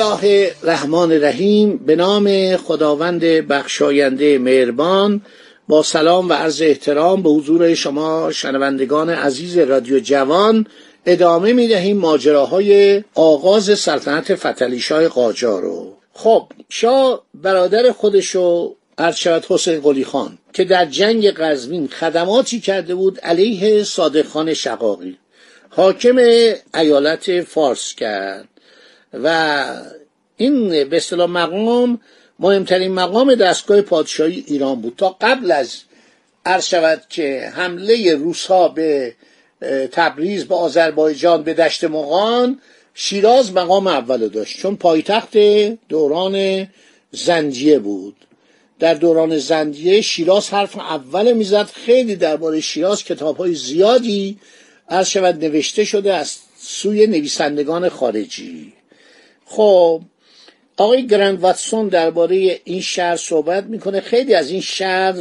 الله الرحمن الرحیم به نام خداوند بخشاینده مهربان با سلام و عرض احترام به حضور شما شنوندگان عزیز رادیو جوان ادامه می دهیم ماجراهای آغاز سلطنت فتلیشاه قاجار رو. خب شاه برادر خودشو ارشد حسین قلی خان که در جنگ قزوین خدماتی کرده بود علیه صادق خان شقاقی حاکم ایالت فارس کرد. و این به اصطلاح مقام مهمترین مقام دستگاه پادشاهی ایران بود. تا قبل از عرض شود که حمله روسها به تبریز به آذربایجان به دشت مغان شیراز مقام اول داشت. چون پایتخت دوران زندیه بود. در دوران زندیه شیراز حرف اول می‌زد. خیلی درباره شیراز کتاب های زیادی از شود نوشته شده از سوی نویسندگان خارجی. خب آقای گرند واتسون درباره این شهر صحبت می‌کنه. خیلی از این شهر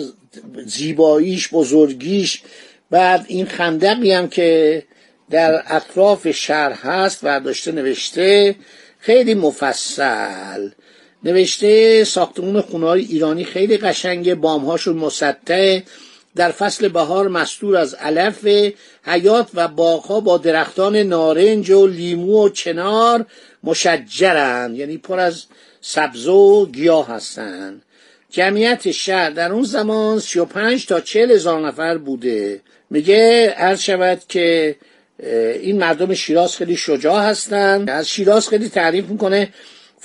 زیباییش بزرگیش بعد این خندقی هم که در اطراف شهر هست برداشته نوشته خیلی مفصل. نوشته ساختمون خونه ایرانی خیلی قشنگه بامهاشون مسطحه در فصل بهار مستور از علف حیات و باغها با درختان نارنج و لیمو و چنار مشجرن. یعنی پر از سبز و گیاه هستند جمعیت شهر در اون زمان 35 تا 40 هزار نفر بوده. میگه عرض شود که این مردم شیراز خیلی شجاع هستند از شیراز خیلی تعریف می‌کنه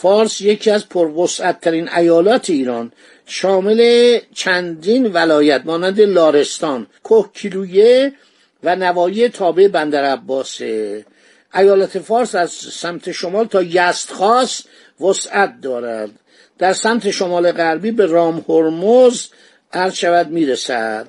فارس یکی از پروسعتترین ایالات ایران شامل چندین ولایت مانند لارستان کلویه و نوایی تابع بندر عباسه. ایالت فارس از سمت شمال تا یستخاس وسعت دارد. در سمت شمال غربی به رام هرمز عرض شود می‌رسد.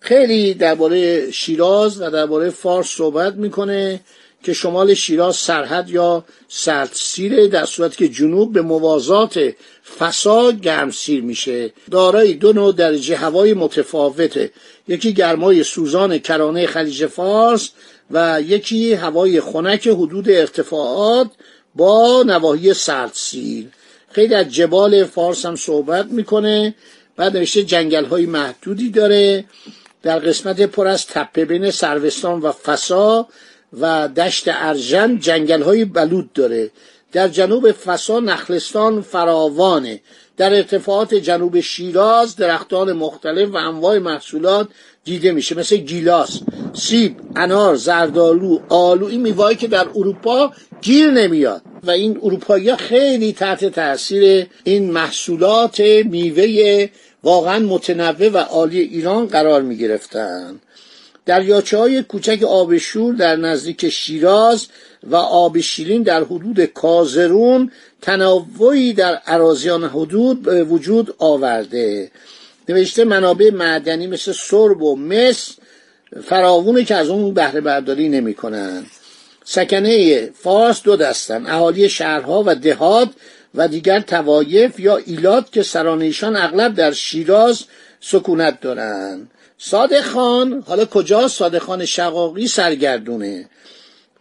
خیلی درباره شیراز و درباره فارس صحبت می‌کنه. که شمال شیراز سرحد یا سردسیره در صورتی که جنوب به موازات فسا گرمسیر میشه. دارای دو نوع درجه هوای متفاوته یکی گرمای سوزان کرانه خلیج فارس و یکی هوای خنک حدود ارتفاعات با نواحی سردسیر. خیلی از جبال فارس هم صحبت می‌کنه بعد نوشته جنگل های محدودی داره. در قسمت پر از تپه بین سروستان و فسا و دشت ارژن جنگل های بلود داره. در جنوب فسا نخلستان فراوانه. در ارتفاعات جنوب شیراز درختان مختلف و انواع محصولات دیده میشه مثل گیلاس سیب انار زردالو آلو. این میوهایی که در اروپا گیر نمیاد و این اروپایی خیلی تحت تاثیر این محصولات میوه واقعا متنوع و عالی ایران قرار می گرفتن. دریاچه های کوچک آبشور در نزدیک شیراز و آب شیرین در حدود کازرون تنوعی در عراضیان حدود وجود آورده نوشته منابع معدنی مثل سرب و مس فراوونه که از اون بهره برداری نمی کنن. سکنه فارس دو دستن اهالی شهرها و دهات و دیگر توایف یا ایلات که سرانیشان اغلب در شیراز سکونت دارند صادق خان حالا کجا صادق خان شقاقی سرگردونه؟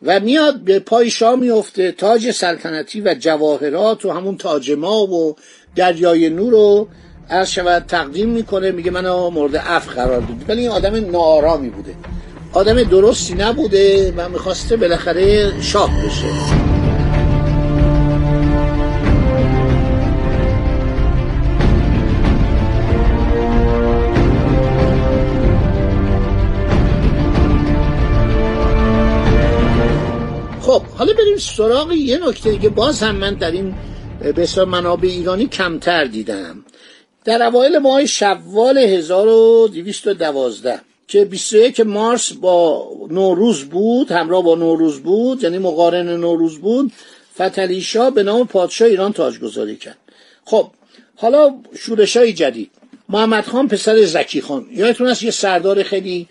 و میاد به پای شاه میفته تاج سلطنتی و جواهرات و همون تاج ما و دریای نور رو عرض شود تقدیم می‌کنه میگه منو مورد عفو قرار داد ولی این آدم ناآرامی بوده. آدم درستی نبوده و می‌خواسته بالاخره شاه بشه. خب حالا بریم سراغ یه نکته که باز هم من در این به منابع ایرانی کمتر دیدم. در اوایل ماه شوال 1212 که 21 مارس با نوروز بود همراه با نوروز بود یعنی مقارن نوروز بود فتلی شاه به نام پادشاه ایران تاجگذاری کرد. خب حالا شورش های جدید. محمد خان پسر زکی خان. یادتون است یه سردار خیلی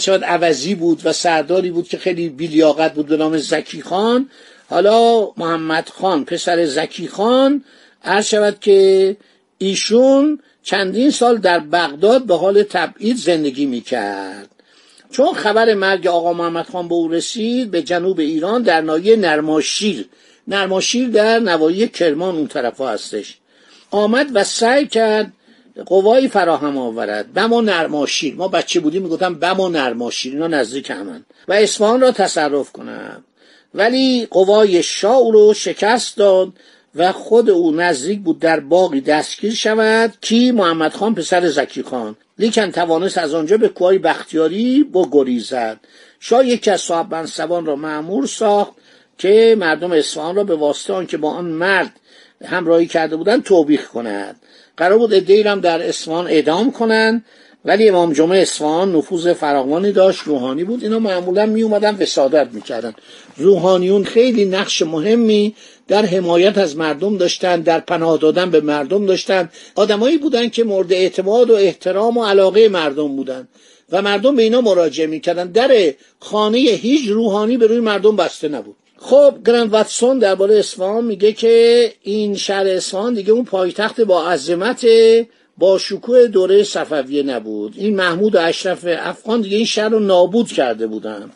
شود عوضی بود و سرداری بود که خیلی بیلیاقت بود به نام زکی خان حالا محمد خان پسر زکی خان عرض شود که ایشون چندین سال در بغداد به حال تبعید زندگی می‌کرد. چون خبر مرگ آقا محمد خان به او رسید به جنوب ایران در نایه نرماشیر. نرماشیر در نوایی کرمان اون طرف هستش. آمد و سعی کرد قوایی فراهم آورد. بم و نرماشیر ما بچه بودیم می‌گفتم بم و نرماشیر اینا نزدیک همن. و اصفهان را تصرف کنند ولی قوای شاه او رو شکست داد و خود او نزدیک بود در باقی دستگیر شود کی محمد خان پسر زکی خان. لیکن توانست از آنجا به کوهای بختیاری بگریزد. شاه یکی از صاحب منصبان را معمور ساخت که مردم اصفهان را به واسطه آنکه با آن مرد همراهی کرده بودند توبیخ کند. قرار بود ادهی هم در اصفهان اعدام کنند ولی امام جمعه اصفهان نفوذ فراوانی داشت روحانی بود. اینا معمولا می اومدن وسادت می‌کردن. روحانیون خیلی نقش مهمی در حمایت از مردم داشتن در پناه دادن به مردم داشتن. آدمایی بودن که مورد اعتماد و احترام و علاقه مردم بودن و مردم به اینا مراجعه می‌کردن. در خانه هیچ روحانی به روی مردم بسته نبود. خب گرند واتسون درباره اصفهان میگه که این شهر اصفهان دیگه اون پایتخت با عظمت با شکوه دوره صفویه نبود. این محمود و اشرف افغان دیگه این شهر رو نابود کرده بودن.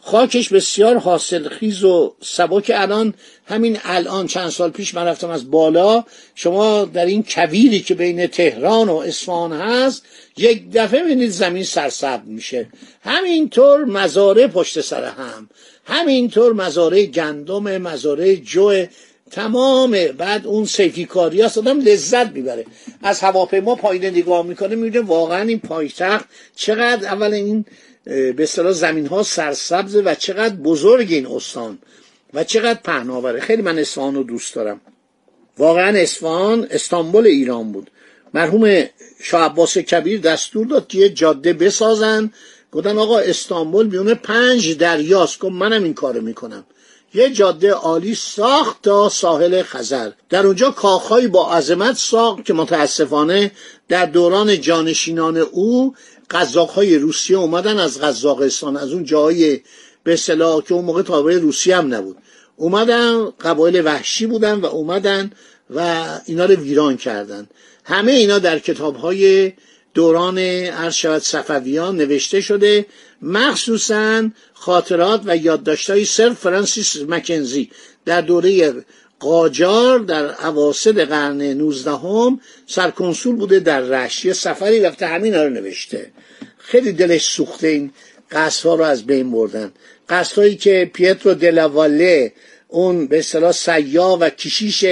خاکش بسیار حاصل خیز و سبک. الان همین الان چند سال پیش من رفتم از بالا. شما در این کویری که بین تهران و اصفهان هست یک دفعه ببینید زمین سرسبز میشه. همینطور مزاره پشت سر هم. همینطور مزاره گندم مزاره جو تمام بعد اون سیفی کاری هست آدم لذت می‌بره. از هواپیما پایین نگاه می‌کنه می‌بینه واقعا این پایتخت چقدر اول این به اصطلاح زمین ها سرسبز و چقدر بزرگ این استان و چقدر پهناوره. خیلی من اصفهان رو دوست دارم. واقعا اصفهان استانبول ایران بود. مرحوم شاه عباس کبیر دستور داد که یه جاده بسازن گفتن آقا استانبول بیونه پنج دریاست. گفت منم این کارو می‌کنم. یه جاده عالی ساخت تا ساحل خزر. در اونجا کاخهایی با عظمت ساخت که متاسفانه در دوران جانشینان او قزاقهای روسیه اومدن از قزاقستان از اون جایی به اصطلاح که اون موقع تابع روسیه هم نبود. اومدن قبایل وحشی بودن و اومدن و اینا رو ویران کردن. همه اینا در کتاب های دوران عرض شود صفویان نوشته شده مخصوصا خاطرات و یادداشت‌های سر فرانسیس مکنزی در دوره قاجار در عواسط قرن 19 هم سرکنسول بوده در رشت. سفری رفته همین رو نوشته. خیلی دلش سوخته این قصدها رو از بین بردن. قصدهایی که پیترو دلاواله اون به اصطلاح سیا و کشیش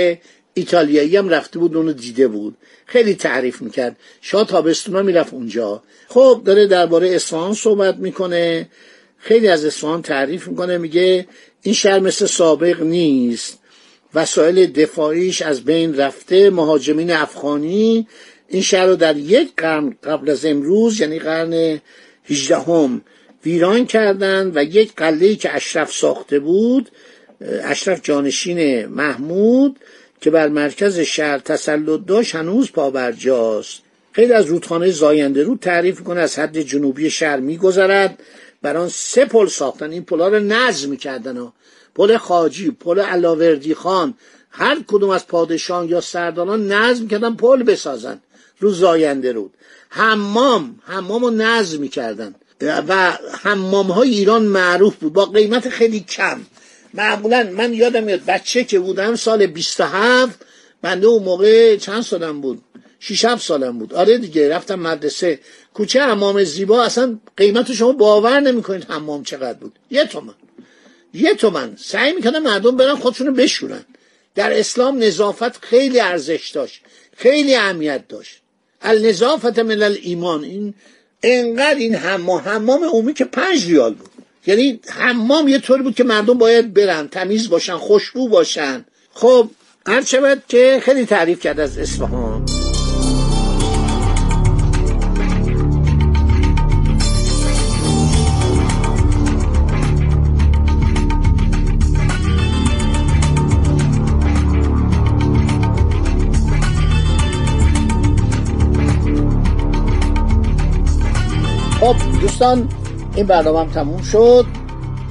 ایتالیایی هم رفته بود اونو دیده بود. خیلی تعریف می‌کرد. شاه تابستونا می‌رفت اونجا. خب داره درباره اصفهان صحبت می‌کنه. خیلی از اصفهان تعریف می‌کنه میگه این شهر مثل سابق نیست. وسایل دفاعیش از بین رفته مهاجمین افغانی. این شهر رو در یک قرن قبل از امروز یعنی قرن هجدهم ویران کردند و یک قلعه که اشرف ساخته بود اشرف جانشین محمود که بر مرکز شهر تسلط داشت هنوز پابرجاست. خیلی از رودخانه زاینده رود تعریف کنه از حد جنوبی شهر میگذرد. بر آن سه پل ساختن. این پلها رو نظم می‌کردن پل خاجی پل علاوردی خان. هر کدوم از پادشاهان یا سرداران نظم کردن پل بسازن رو زاینده رود. حمام حمام رو نظم می‌کردن. و حمام های ایران معروف بود. با قیمت خیلی کم. معمولا من یادم میاد بچه که بودم سال 27 بنده اون موقع چند سالم بود؟ 6 7 سالم بود. آره دیگه رفتم مدرسه. کوچه حمام زیبا اصلا قیمت شما باور نمی‌کنید حمام چقدر بود. یه تومن. یه تومن. سعی می‌کنن مردم برن خودشونو بشورن. در اسلام نظافت خیلی ارزش داشت. خیلی اهمیت داشت. النظافت من ایمان این انقدر این حمام حمام عمومی که پنج ریال بود. یعنی حمام یه طوری بود که مردم باید برن تمیز باشن خوشبو باشن. خب هر شود که خیلی تعریف کرد از اصفهان. خب دوستان این برنامه هم تموم شد.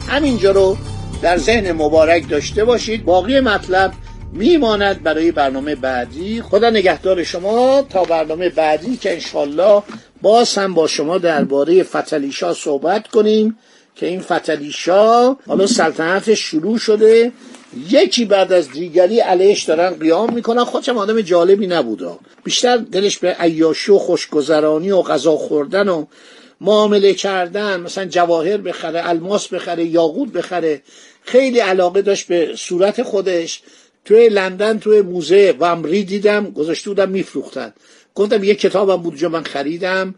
همینجا رو در ذهن مبارک داشته باشید. باقی مطلب میماند برای برنامه بعدی. خدا نگهدار شما. تا برنامه بعدی که انشالله باز هم با شما درباره فتلیشا صحبت کنیم که این فتلیشا حالا سلطنتش شروع شده. یکی بعد از دیگری علیش دارن قیام می‌کنن. خودشم آدم جالبی نبوده بیشتر دلش به عیاشی و خوشگذرانی و غذا خوردن و معامله کردن مثلا جواهر بخره الماس بخره یاقوت بخره خیلی علاقه داشت به صورت خودش. توی لندن توی موزه ومری دیدم گذاشته بودم میفروختن. گفتم یه کتابم بود جو من خریدم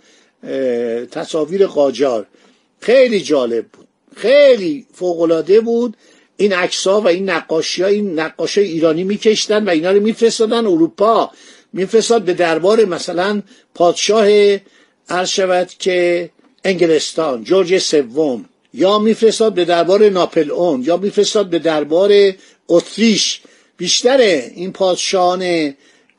تصاویر قاجار. خیلی جالب بود. خیلی فوقالعاده بود. این عکس‌ها و این نقاشی ها این نقاشی ایرانی میکشتن و اینا رو میفرستادن اروپا. میفرستاد به دربار مثلا پادشاه عرض شود که انگلستان جورج سوم یا میفرستاد به دربار ناپل یا میفرستاد به دربار اتریش. بیشتر این پادشاهان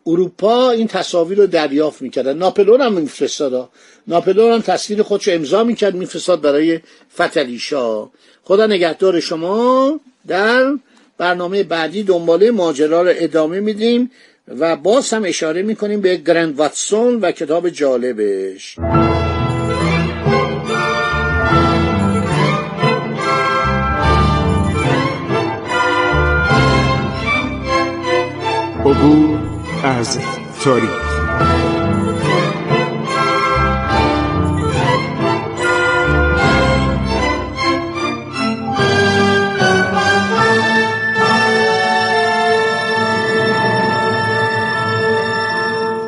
اروپا این تصاویر رو دریافت می‌کردن. ناپلون هم میفرستاد. ناپلون هم تصویر خودش رو امضا می‌کرد میفرستاد برای فتلیشا خدا نگهدار شما. در برنامه بعدی دنباله ماجرا رو ادامه میدیم. و باز هم اشاره می‌کنیم به گرند واتسون و کتاب جالبش. عبور از تاریخ.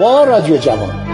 با رادیو جوان.